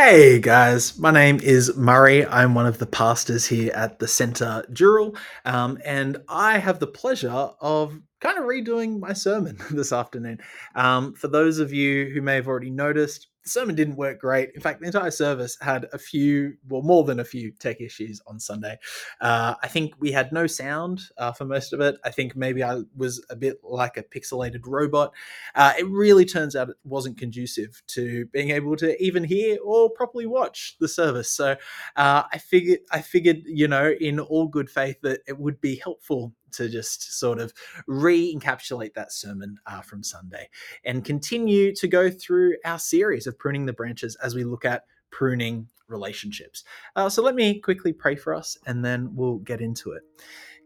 Hey guys, my name is Murray. I'm one of the pastors here at the Centre Dural, um, and I have the pleasure of kind of redoing my sermon this afternoon. Um, for those of you who may have already noticed, sermon didn't work great. In fact, the entire service had a few, well, more than a few tech issues on Sunday. Uh, I think we had no sound uh, for most of it. I think maybe I was a bit like a pixelated robot. Uh, it really turns out it wasn't conducive to being able to even hear or properly watch the service. So uh, I figured, I figured, you know, in all good faith, that it would be helpful to just sort of re encapsulate that sermon uh, from Sunday and continue to go through our series of pruning the branches as we look at pruning relationships. Uh, so let me quickly pray for us and then we'll get into it.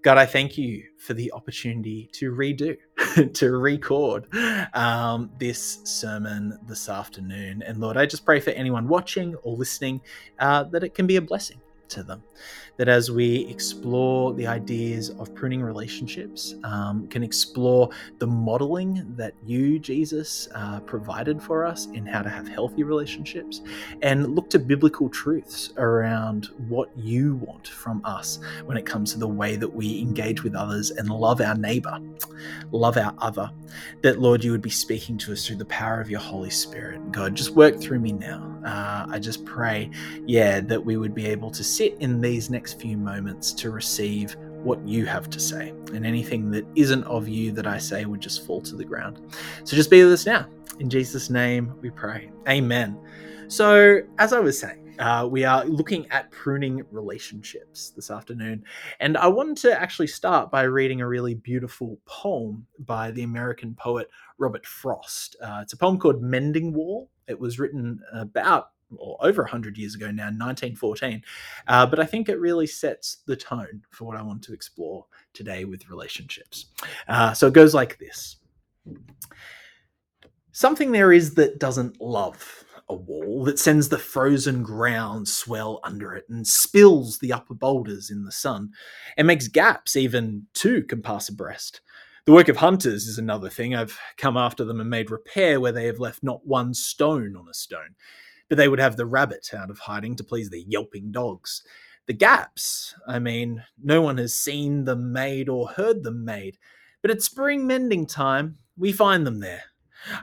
God, I thank you for the opportunity to redo, to record um, this sermon this afternoon. And Lord, I just pray for anyone watching or listening uh, that it can be a blessing to them. That as we explore the ideas of pruning relationships, um, can explore the modeling that you, Jesus, uh, provided for us in how to have healthy relationships, and look to biblical truths around what you want from us when it comes to the way that we engage with others and love our neighbor, love our other. That, Lord, you would be speaking to us through the power of your Holy Spirit. God, just work through me now. Uh, I just pray, yeah, that we would be able to sit in these next few moments to receive what you have to say. And anything that isn't of you that I say would just fall to the ground. So just be with us now. In Jesus' name we pray. Amen. So, as I was saying, uh, we are looking at pruning relationships this afternoon. And I wanted to actually start by reading a really beautiful poem by the American poet Robert Frost. Uh, it's a poem called Mending Wall. It was written about or over 100 years ago now, 1914. Uh, but I think it really sets the tone for what I want to explore today with relationships. Uh, so it goes like this Something there is that doesn't love a wall, that sends the frozen ground swell under it and spills the upper boulders in the sun, and makes gaps even two can pass abreast. The work of hunters is another thing. I've come after them and made repair where they have left not one stone on a stone but they would have the rabbit out of hiding to please their yelping dogs. The gaps, I mean, no one has seen them made or heard them made, but at spring mending time, we find them there.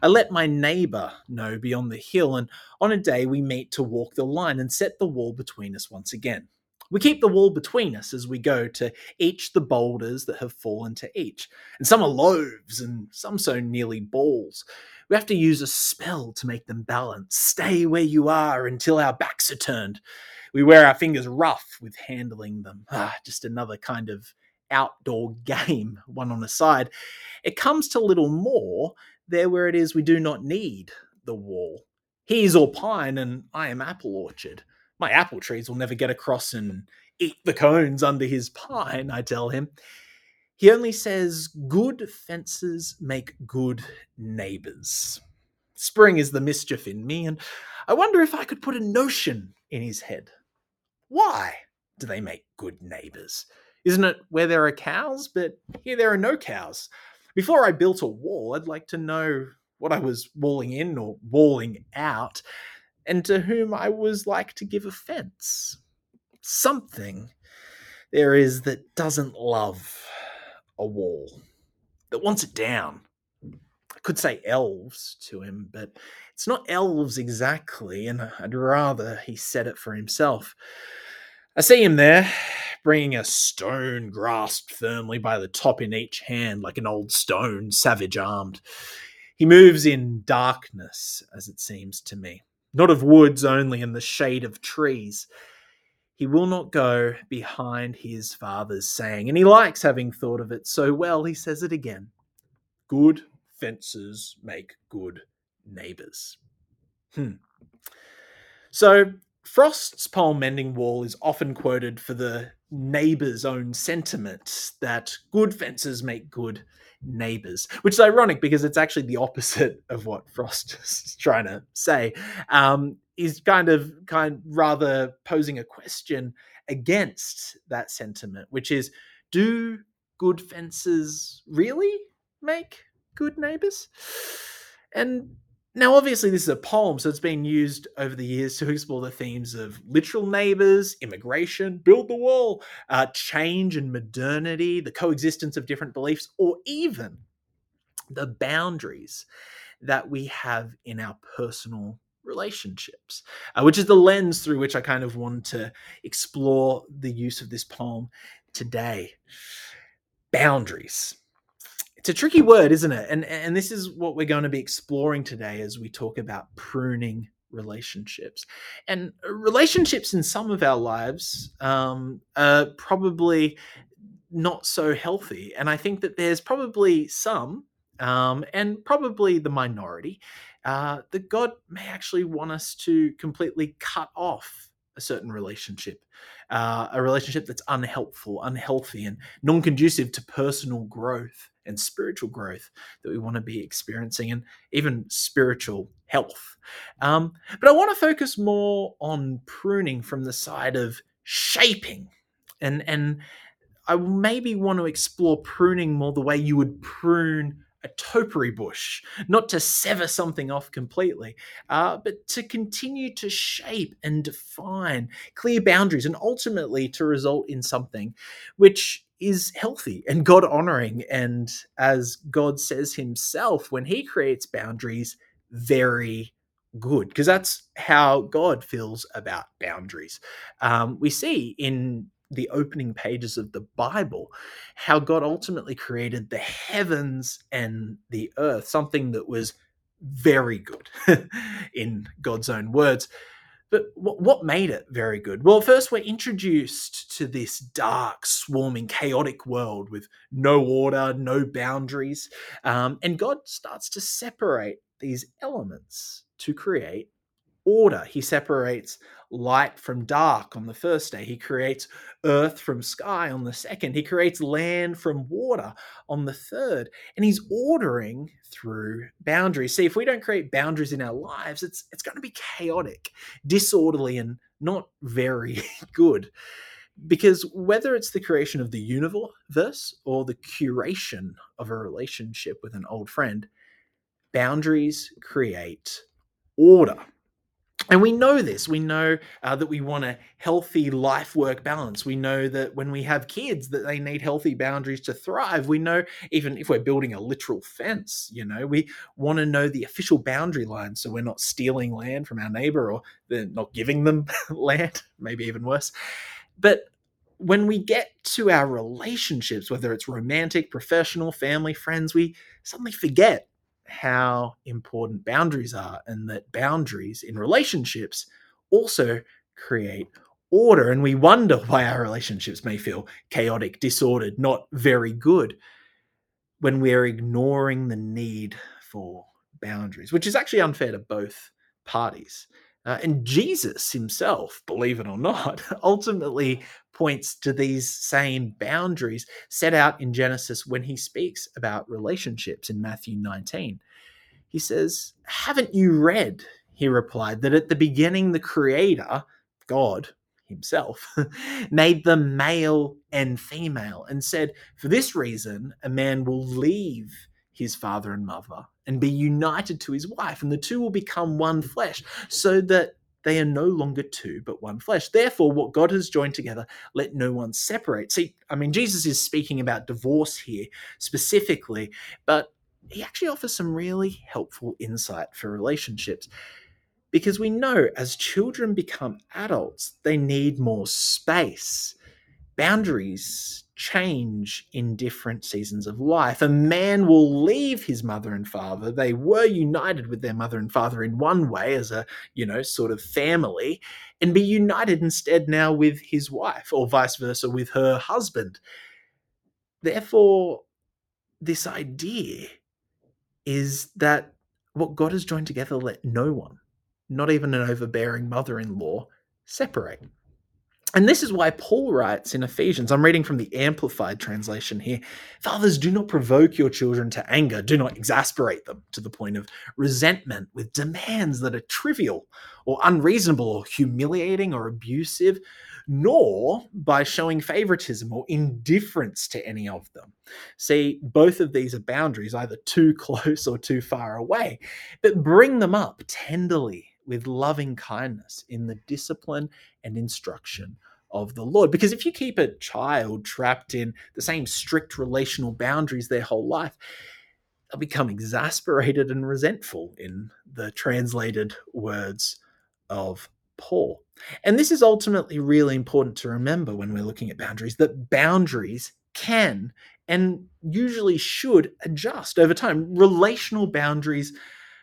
I let my neighbour know beyond the hill, and on a day we meet to walk the line and set the wall between us once again. We keep the wall between us as we go to each the boulders that have fallen to each. And some are loaves, and some so nearly balls. We have to use a spell to make them balance. Stay where you are until our backs are turned. We wear our fingers rough with handling them. Ah, just another kind of outdoor game, one on a side. It comes to little more there where it is we do not need the wall. He's all pine and I am apple orchard. My apple trees will never get across and eat the cones under his pine, I tell him. He only says, Good fences make good neighbors. Spring is the mischief in me, and I wonder if I could put a notion in his head. Why do they make good neighbors? Isn't it where there are cows? But here there are no cows. Before I built a wall, I'd like to know what I was walling in or walling out, and to whom I was like to give offense. Something there is that doesn't love a wall, that wants it down. I could say elves to him, but it's not elves exactly, and I'd rather he said it for himself. I see him there, bringing a stone grasped firmly by the top in each hand, like an old stone, savage armed. He moves in darkness, as it seems to me, not of woods only in the shade of trees. He will not go behind his father's saying, and he likes having thought of it so well, he says it again. Good fences make good neighbours. Hmm. So, Frost's poem Mending Wall is often quoted for the neighbour's own sentiment that good fences make good neighbors, which is ironic because it's actually the opposite of what Frost is trying to say. Um, is kind of kind rather posing a question against that sentiment, which is, do good fences really make good neighbors? And Now, obviously, this is a poem, so it's been used over the years to explore the themes of literal neighbors, immigration, build the wall, uh, change and modernity, the coexistence of different beliefs, or even the boundaries that we have in our personal relationships, uh, which is the lens through which I kind of want to explore the use of this poem today. Boundaries it's a tricky word, isn't it? And and this is what we're going to be exploring today as we talk about pruning relationships. And relationships in some of our lives um, are probably not so healthy. And I think that there's probably some, um, and probably the minority, uh, that God may actually want us to completely cut off a certain relationship, uh, a relationship that's unhelpful, unhealthy, and non conducive to personal growth and spiritual growth that we want to be experiencing and even spiritual health. Um, but I want to focus more on pruning from the side of shaping and and I maybe want to explore pruning more the way you would prune a topiary bush, not to sever something off completely, uh, but to continue to shape and define clear boundaries and ultimately to result in something which is healthy and God honoring. And as God says himself, when he creates boundaries, very good, because that's how God feels about boundaries. Um, we see in the opening pages of the Bible how God ultimately created the heavens and the earth, something that was very good in God's own words. But what made it very good? Well, first, we're introduced to this dark, swarming, chaotic world with no order, no boundaries. Um, and God starts to separate these elements to create order. He separates light from dark on the first day. He creates earth from sky on the second. He creates land from water on the third. And he's ordering through boundaries. See, if we don't create boundaries in our lives, it's it's going to be chaotic, disorderly, and not very good. Because whether it's the creation of the universe or the curation of a relationship with an old friend, boundaries create order and we know this. We know uh, that we want a healthy life work balance. We know that when we have kids, that they need healthy boundaries to thrive. We know even if we're building a literal fence, you know, we want to know the official boundary line so we're not stealing land from our neighbor or not giving them land, maybe even worse. But when we get to our relationships, whether it's romantic, professional, family, friends, we suddenly forget how important boundaries are and that boundaries in relationships also create order. And we wonder why our relationships may feel chaotic, disordered, not very good when we're ignoring the need for boundaries, which is actually unfair to both parties. Uh, and Jesus himself, believe it or not, ultimately points to these same boundaries set out in Genesis when he speaks about relationships in Matthew 19. He says, Haven't you read? He replied, that at the beginning the Creator, God himself, made them male and female and said, For this reason, a man will leave his father and mother and be united to his wife, and the two will become one flesh, so that they are no longer two, but one flesh. Therefore, what God has joined together, let no one separate. See, I mean, Jesus is speaking about divorce here specifically, but he actually offers some really helpful insight for relationships. Because we know as children become adults, they need more space. Boundaries change in different seasons of life. A man will leave his mother and father. They were united with their mother and father in one way as a, you know, sort of family and be united instead now with his wife or vice versa with her husband. Therefore, this idea is that what God has joined together, let no one, not even an overbearing mother in law, separate. And this is why Paul writes in Ephesians, I'm reading from the Amplified translation here Fathers, do not provoke your children to anger, do not exasperate them to the point of resentment with demands that are trivial or unreasonable or humiliating or abusive, nor by showing favoritism or indifference to any of them. See, both of these are boundaries, either too close or too far away, but bring them up tenderly with loving kindness in the discipline and instruction of the Lord. Because if you keep a child trapped in the same strict relational boundaries their whole life, they'll become exasperated and resentful, in the translated words of Paul. And this is ultimately really important to remember when we're looking at boundaries that boundaries can and usually should adjust over time. Relational boundaries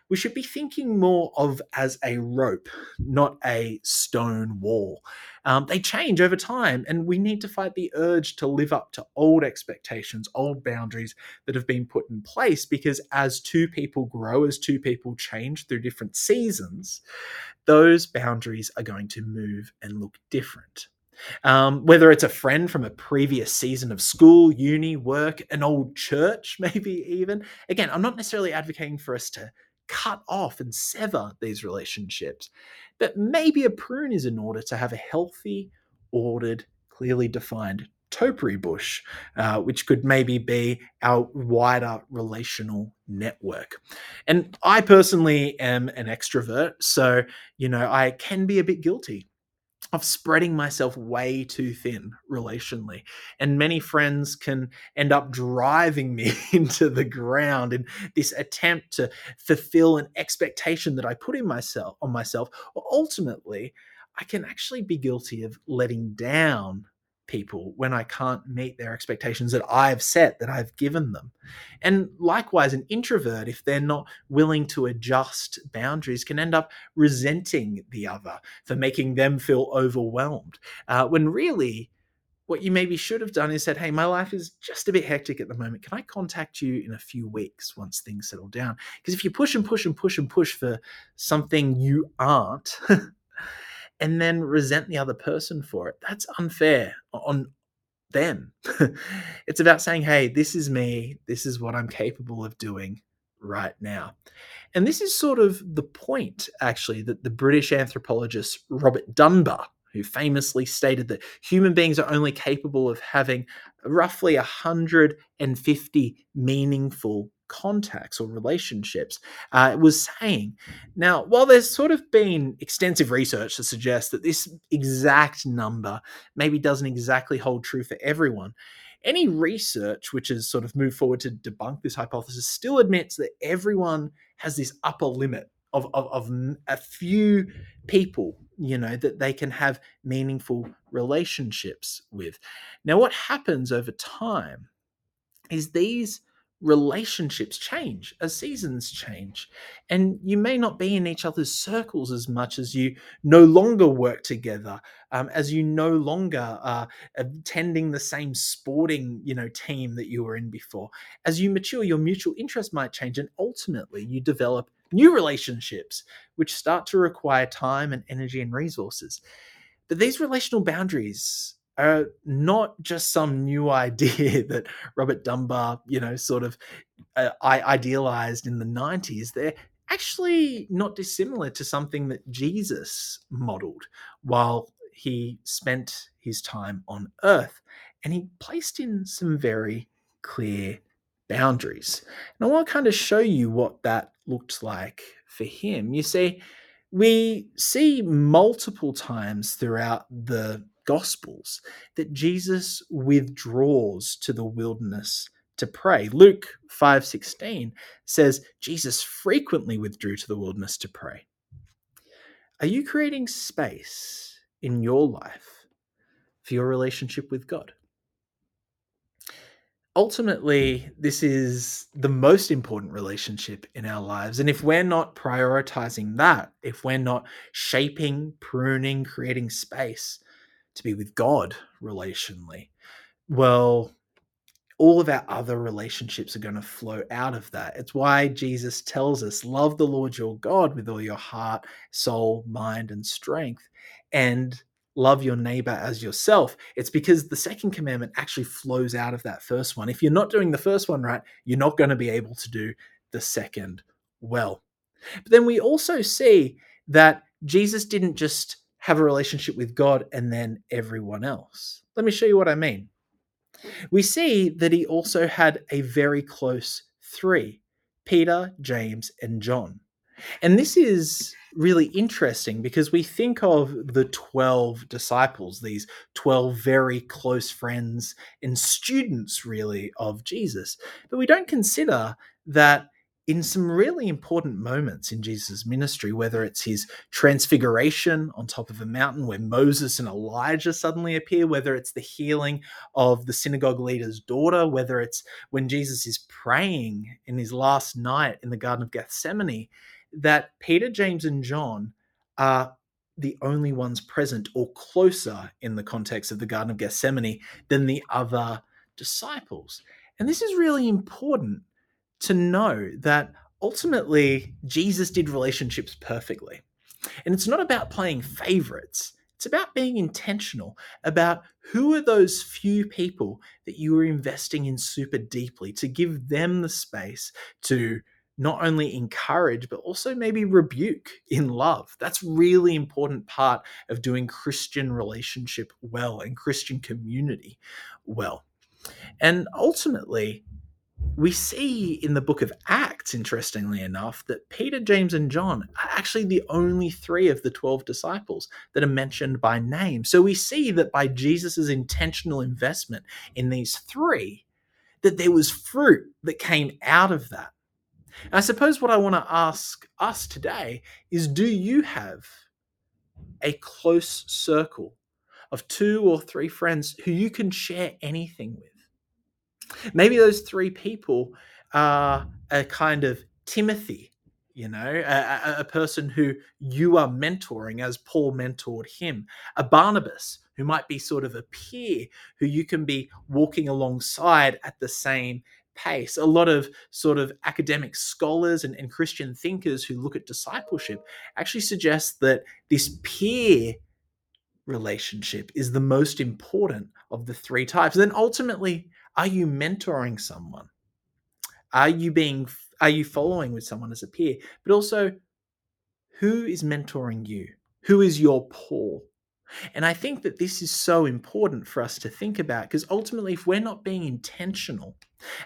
we should be thinking more of as a rope, not a stone wall. Um, they change over time, and we need to fight the urge to live up to old expectations, old boundaries that have been put in place. Because as two people grow, as two people change through different seasons, those boundaries are going to move and look different. Um, whether it's a friend from a previous season of school, uni, work, an old church, maybe even. Again, I'm not necessarily advocating for us to cut off and sever these relationships. But maybe a prune is in order to have a healthy, ordered, clearly defined topiary bush, uh, which could maybe be our wider relational network. And I personally am an extrovert, so, you know, I can be a bit guilty of spreading myself way too thin relationally. And many friends can end up driving me into the ground in this attempt to fulfill an expectation that I put in myself on myself. Or ultimately, I can actually be guilty of letting down people when I can't meet their expectations that I've set, that I've given them. And likewise, an introvert, if they're not willing to adjust boundaries, can end up resenting the other for making them feel overwhelmed. Uh, when really, what you maybe should have done is said, Hey, my life is just a bit hectic at the moment. Can I contact you in a few weeks once things settle down? Because if you push and push and push and push for something you aren't, and then resent the other person for it. That's unfair on them. it's about saying, hey, this is me. This is what I'm capable of doing right now. And this is sort of the point, actually, that the British anthropologist Robert Dunbar, who famously stated that human beings are only capable of having roughly 150 meaningful contacts or relationships uh, was saying. Now, while there's sort of been extensive research to suggest that this exact number maybe doesn't exactly hold true for everyone, any research which has sort of moved forward to debunk this hypothesis still admits that everyone has this upper limit of, of, of a few people you know that they can have meaningful relationships with now what happens over time is these relationships change as seasons change. And you may not be in each other's circles as much as you no longer work together, um, as you no longer are attending the same sporting you know team that you were in before. As you mature, your mutual interest might change, and ultimately you develop new relationships, which start to require time and energy and resources. But these relational boundaries are not just some new idea that Robert Dunbar, you know, sort of uh, I idealized in the 90s. They're actually not dissimilar to something that Jesus modeled while he spent his time on earth. And he placed in some very clear boundaries. And I want to kind of show you what that looked like for him. You see, we see multiple times throughout the Gospels that Jesus withdraws to the wilderness to pray. Luke 5:16 says Jesus frequently withdrew to the wilderness to pray. Are you creating space in your life for your relationship with God? Ultimately, this is the most important relationship in our lives. And if we're not prioritizing that, if we're not shaping, pruning, creating space, to be with God relationally, well, all of our other relationships are going to flow out of that. It's why Jesus tells us, love the Lord your God with all your heart, soul, mind, and strength. And love your neighbor as yourself, it's because the second commandment actually flows out of that first one. If you're not doing the first one right, you're not going to be able to do the second well. But then we also see that Jesus didn't just have a relationship with God and then everyone else. Let me show you what I mean. We see that he also had a very close three Peter, James, and John. And this is really interesting because we think of the 12 disciples, these 12 very close friends and students, really, of Jesus. But we don't consider that in some really important moments in Jesus' ministry, whether it's his transfiguration on top of a mountain where Moses and Elijah suddenly appear, whether it's the healing of the synagogue leader's daughter, whether it's when Jesus is praying in his last night in the Garden of Gethsemane, that Peter, James, and John are the only ones present or closer in the context of the Garden of Gethsemane than the other disciples. And this is really important to know that ultimately Jesus did relationships perfectly. And it's not about playing favorites. It's about being intentional about who are those few people that you are investing in super deeply to give them the space to not only encourage but also maybe rebuke in love that's really important part of doing christian relationship well and christian community well and ultimately we see in the book of Acts, interestingly enough, that Peter, James, and John are actually the only three of the 12 disciples that are mentioned by name. So we see that by Jesus' intentional investment in these three, that there was fruit that came out of that. And I suppose what I want to ask us today is do you have a close circle of two or three friends who you can share anything with? Maybe those three people are a kind of Timothy, you know, a, a, person who you are mentoring as Paul mentored him, a Barnabas who might be sort of a peer who you can be walking alongside at the same pace. A lot of sort of academic scholars and, and Christian thinkers who look at discipleship actually suggest that this peer relationship is the most important of the three types. then ultimately, are you mentoring someone? Are you being are you following with someone as a peer? But also, who is mentoring you? Who is your Paul? And I think that this is so important for us to think about because ultimately, if we're not being intentional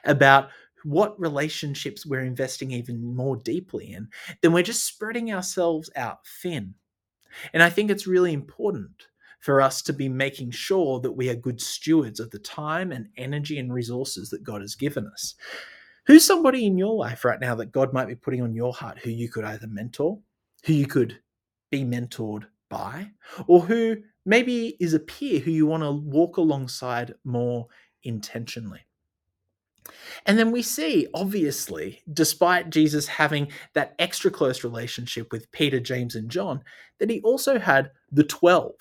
about what relationships we're investing even more deeply in, then we're just spreading ourselves out thin. And I think it's really important for us to be making sure that we are good stewards of the time and energy and resources that God has given us. Who's somebody in your life right now that God might be putting on your heart who you could either mentor, who you could be mentored by, or who maybe is a peer who you want to walk alongside more intentionally? And then we see, obviously, despite Jesus having that extra close relationship with Peter, James, and John, that he also had the 12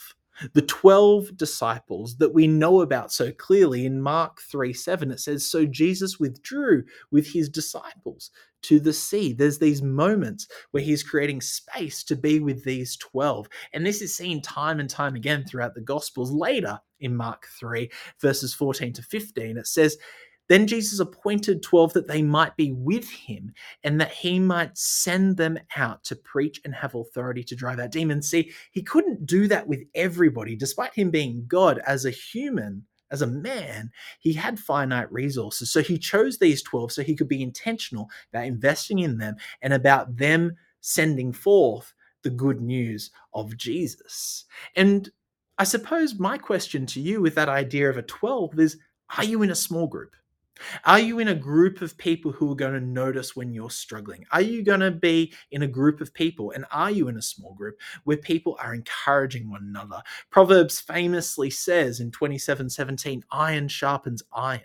the 12 disciples that we know about so clearly in Mark 3 7, it says, So Jesus withdrew with his disciples to the sea. There's these moments where he's creating space to be with these 12. And this is seen time and time again throughout the Gospels. Later in Mark 3, verses 14 to 15, it says, then Jesus appointed 12 that they might be with him and that he might send them out to preach and have authority to drive out demons. See, he couldn't do that with everybody, despite him being God as a human. As a man, he had finite resources. So he chose these 12 so he could be intentional about investing in them and about them sending forth the good news of Jesus. And I suppose my question to you with that idea of a 12 is are you in a small group? Are you in a group of people who are going to notice when you're struggling? Are you going to be in a group of people? And are you in a small group where people are encouraging one another? Proverbs famously says in 27 17, iron sharpens iron.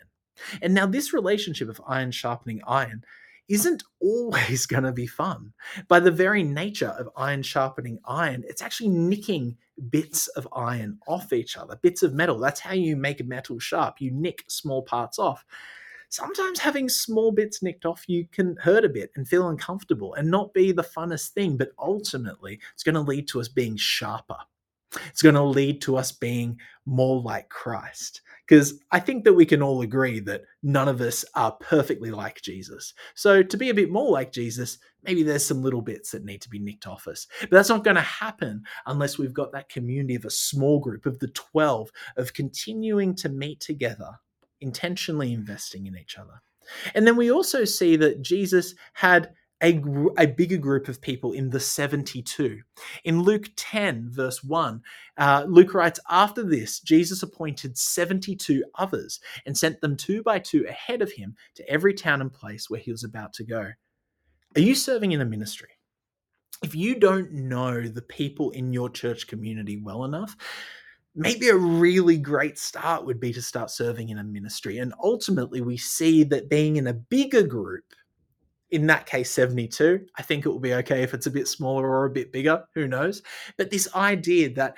And now, this relationship of iron sharpening iron isn't always going to be fun. By the very nature of iron sharpening iron, it's actually nicking bits of iron off each other, bits of metal. That's how you make metal sharp. You nick small parts off sometimes having small bits nicked off you can hurt a bit and feel uncomfortable and not be the funnest thing, but ultimately it's going to lead to us being sharper. It's going to lead to us being more like Christ. Because I think that we can all agree that none of us are perfectly like Jesus. So, to be a bit more like Jesus, maybe there's some little bits that need to be nicked off us. But that's not going to happen unless we've got that community of a small group of the 12 of continuing to meet together, intentionally investing in each other. And then we also see that Jesus had a, a bigger group of people in the 72. In Luke 10, verse 1, uh, Luke writes, After this, Jesus appointed 72 others and sent them two by two ahead of him to every town and place where he was about to go. Are you serving in a ministry? If you don't know the people in your church community well enough, maybe a really great start would be to start serving in a ministry. And ultimately, we see that being in a bigger group in that case 72 i think it will be okay if it's a bit smaller or a bit bigger who knows but this idea that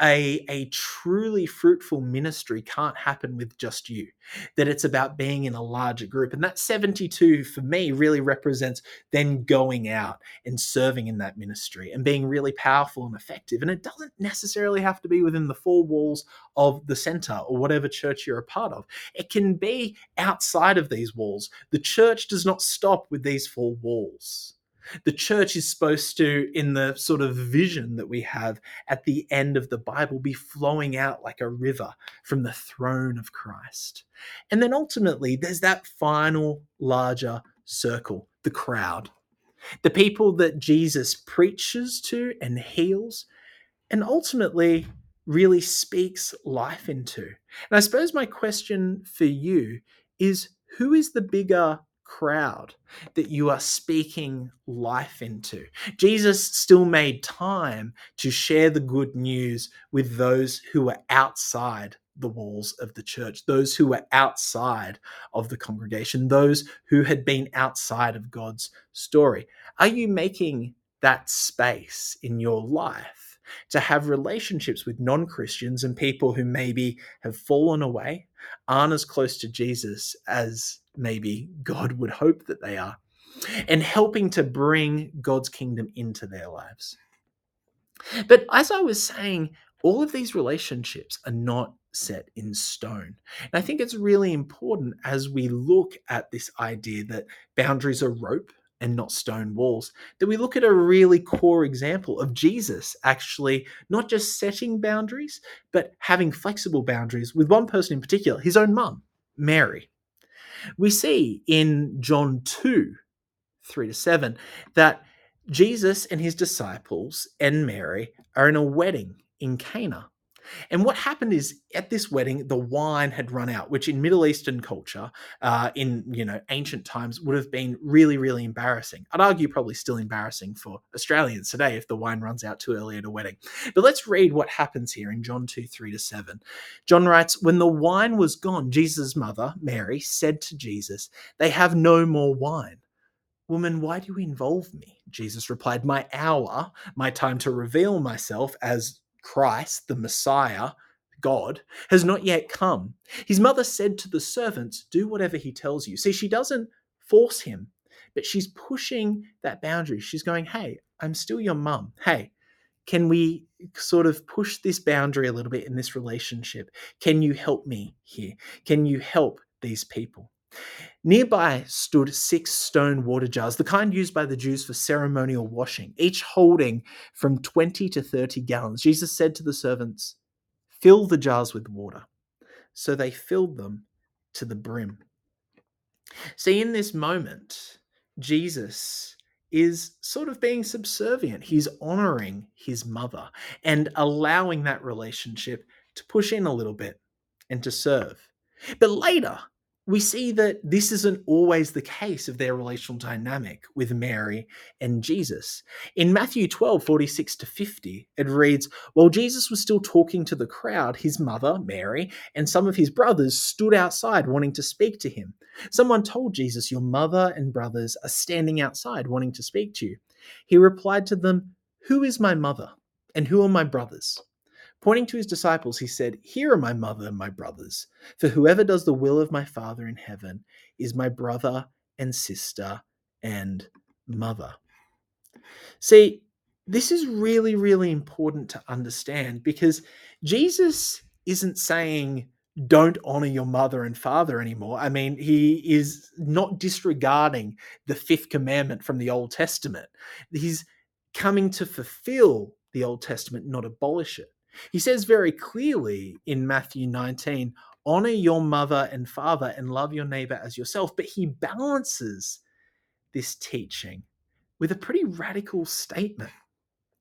a, a truly fruitful ministry can't happen with just you that it's about being in a larger group and that 72 for me really represents then going out and serving in that ministry and being really powerful and effective and it doesn't necessarily have to be within the four walls of the Centre or whatever church you're a part of. It can be outside of these walls. The church does not stop with these four walls the church is supposed to, in the sort of vision that we have at the end of the Bible, be flowing out like a river from the throne of Christ. And then ultimately, there's that final larger circle, the crowd, the people that Jesus preaches to and heals, and ultimately really speaks life into. And I suppose my question for you is who is the bigger crowd that you are speaking life into. Jesus still made time to share the good news with those who were outside the walls of the church, those who were outside of the congregation, those who had been outside of God's story. Are you making that space in your life to have relationships with non Christians and people who maybe have fallen away, aren't as close to Jesus as maybe God would hope that they are, and helping to bring God's kingdom into their lives. But as I was saying, all of these relationships are not set in stone. And I think it's really important as we look at this idea that boundaries are rope and not stone walls, that we look at a really core example of Jesus actually not just setting boundaries, but having flexible boundaries with one person in particular, his own mum, Mary. We see in John 2 3 to 7 that Jesus and his disciples and Mary are in a wedding in Cana. And what happened is at this wedding, the wine had run out, which in Middle Eastern culture, uh, in you know ancient times, would have been really, really embarrassing. I'd argue probably still embarrassing for Australians today if the wine runs out too early at a wedding. But let's read what happens here in John 2, 3 to 7. John writes, When the wine was gone, Jesus' mother, Mary, said to Jesus, They have no more wine. Woman, why do you involve me? Jesus replied, My hour, my time to reveal myself as Christ, the Messiah, God, has not yet come. His mother said to the servants, Do whatever he tells you. See, she doesn't force him, but she's pushing that boundary. She's going, Hey, I'm still your mum. Hey, can we sort of push this boundary a little bit in this relationship? Can you help me here? Can you help these people? Nearby stood six stone water jars, the kind used by the Jews for ceremonial washing, each holding from 20 to 30 gallons. Jesus said to the servants, Fill the jars with water. So they filled them to the brim. See, in this moment, Jesus is sort of being subservient. He's honoring his mother and allowing that relationship to push in a little bit and to serve. But later, we see that this isn't always the case of their relational dynamic with Mary and Jesus. In Matthew 12, 46 to 50, it reads While Jesus was still talking to the crowd, his mother, Mary, and some of his brothers stood outside wanting to speak to him. Someone told Jesus, Your mother and brothers are standing outside wanting to speak to you. He replied to them, Who is my mother? And who are my brothers? Pointing to his disciples, he said, Here are my mother and my brothers, for whoever does the will of my Father in heaven is my brother and sister and mother. See, this is really, really important to understand because Jesus isn't saying, don't honor your mother and father anymore. I mean, he is not disregarding the fifth commandment from the Old Testament. He's coming to fulfill the Old Testament, not abolish it. He says very clearly in Matthew 19, honor your mother and father and love your neighbor as yourself. But he balances this teaching with a pretty radical statement.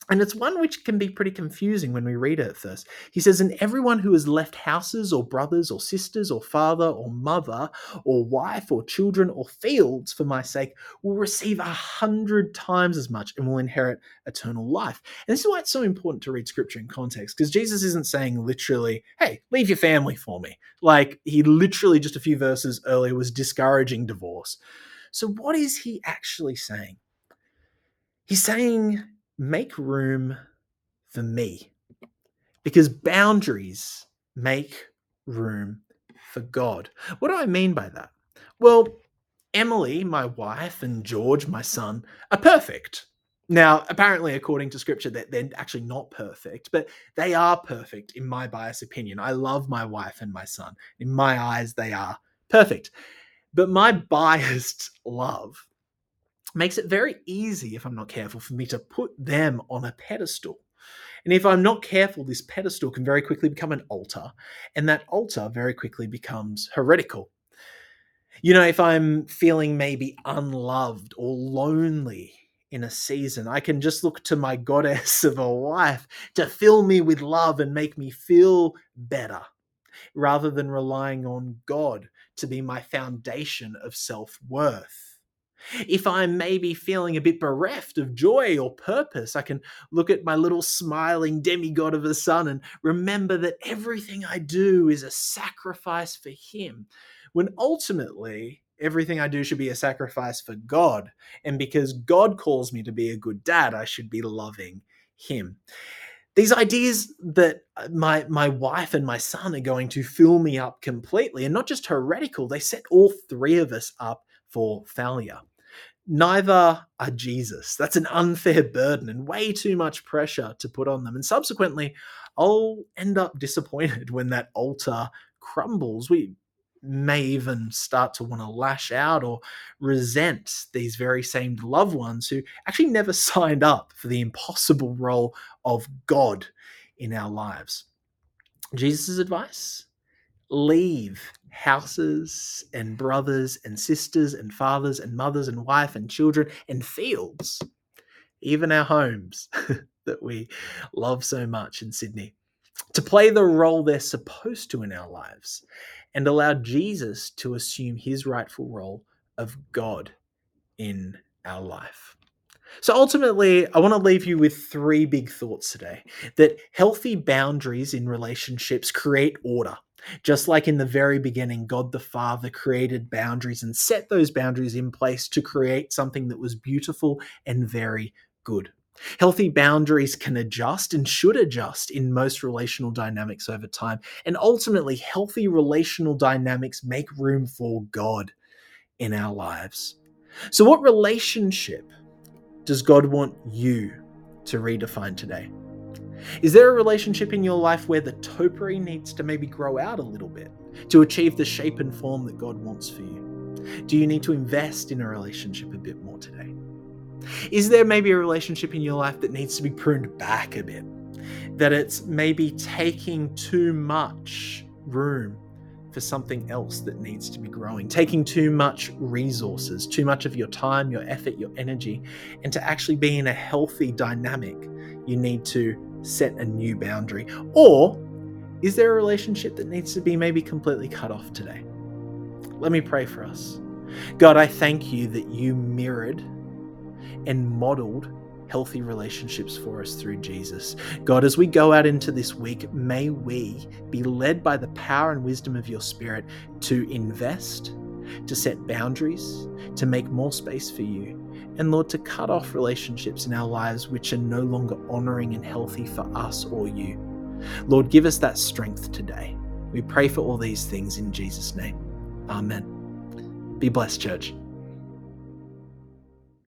And it's one which can be pretty confusing when we read it at first. He says, And everyone who has left houses or brothers or sisters or father or mother or wife or children or fields for my sake will receive a hundred times as much and will inherit eternal life. And this is why it's so important to read scripture in context, because Jesus isn't saying literally, Hey, leave your family for me. Like he literally just a few verses earlier was discouraging divorce. So, what is he actually saying? He's saying, make room for me. Because boundaries make room for God. What do I mean by that? Well, Emily, my wife, and George, my son, are perfect. Now, apparently, according to scripture, they're actually not perfect, but they are perfect in my biased opinion. I love my wife and my son. In my eyes, they are perfect. But my biased love makes it very easy, if I'm not careful, for me to put them on a pedestal. And if I'm not careful, this pedestal can very quickly become an altar, and that altar very quickly becomes heretical. You know, if I'm feeling maybe unloved or lonely in a season, I can just look to my goddess of a wife to fill me with love and make me feel better, rather than relying on God to be my foundation of self worth if I'm maybe feeling a bit bereft of joy or purpose, I can look at my little smiling demigod of a son and remember that everything I do is a sacrifice for him. When ultimately, everything I do should be a sacrifice for God. And because God calls me to be a good dad, I should be loving him these ideas that uh, my my wife and my son are going to fill me up completely and not just heretical they set all three of us up for failure neither are Jesus. That's an unfair burden and way too much pressure to put on them. And subsequently, I'll end up disappointed when that altar crumbles. We may even start to want to lash out or resent these very same loved ones who actually never signed up for the impossible role of God in our lives. Jesus' advice leave houses and brothers and sisters and fathers and mothers and wife and children and fields, even our homes that we love so much in Sydney, to play the role they're supposed to in our lives and allow Jesus to assume his rightful role of God in our life. So ultimately, I want to leave you with three big thoughts today that healthy boundaries in relationships create order just like in the very beginning, God the Father created boundaries and set those boundaries in place to create something that was beautiful and very good. Healthy boundaries can adjust and should adjust in most relational dynamics over time. And ultimately, healthy relational dynamics make room for God in our lives. So, what relationship does God want you to redefine today? Is there a relationship in your life where the topiary needs to maybe grow out a little bit to achieve the shape and form that God wants for you? Do you need to invest in a relationship a bit more today? Is there maybe a relationship in your life that needs to be pruned back a bit? That it's maybe taking too much room for something else that needs to be growing, taking too much resources, too much of your time, your effort, your energy, and to actually be in a healthy dynamic, you need to set a new boundary? Or is there a relationship that needs to be maybe completely cut off today? Let me pray for us. God, I thank you that you mirrored and modeled healthy relationships for us through Jesus. God, as we go out into this week, may we be led by the power and wisdom of your Spirit to invest, to set boundaries, to make more space for you, and Lord, to cut off relationships in our lives which are no longer honoring and healthy for us or you. Lord, give us that strength today. We pray for all these things in Jesus' name. Amen. Be blessed, church.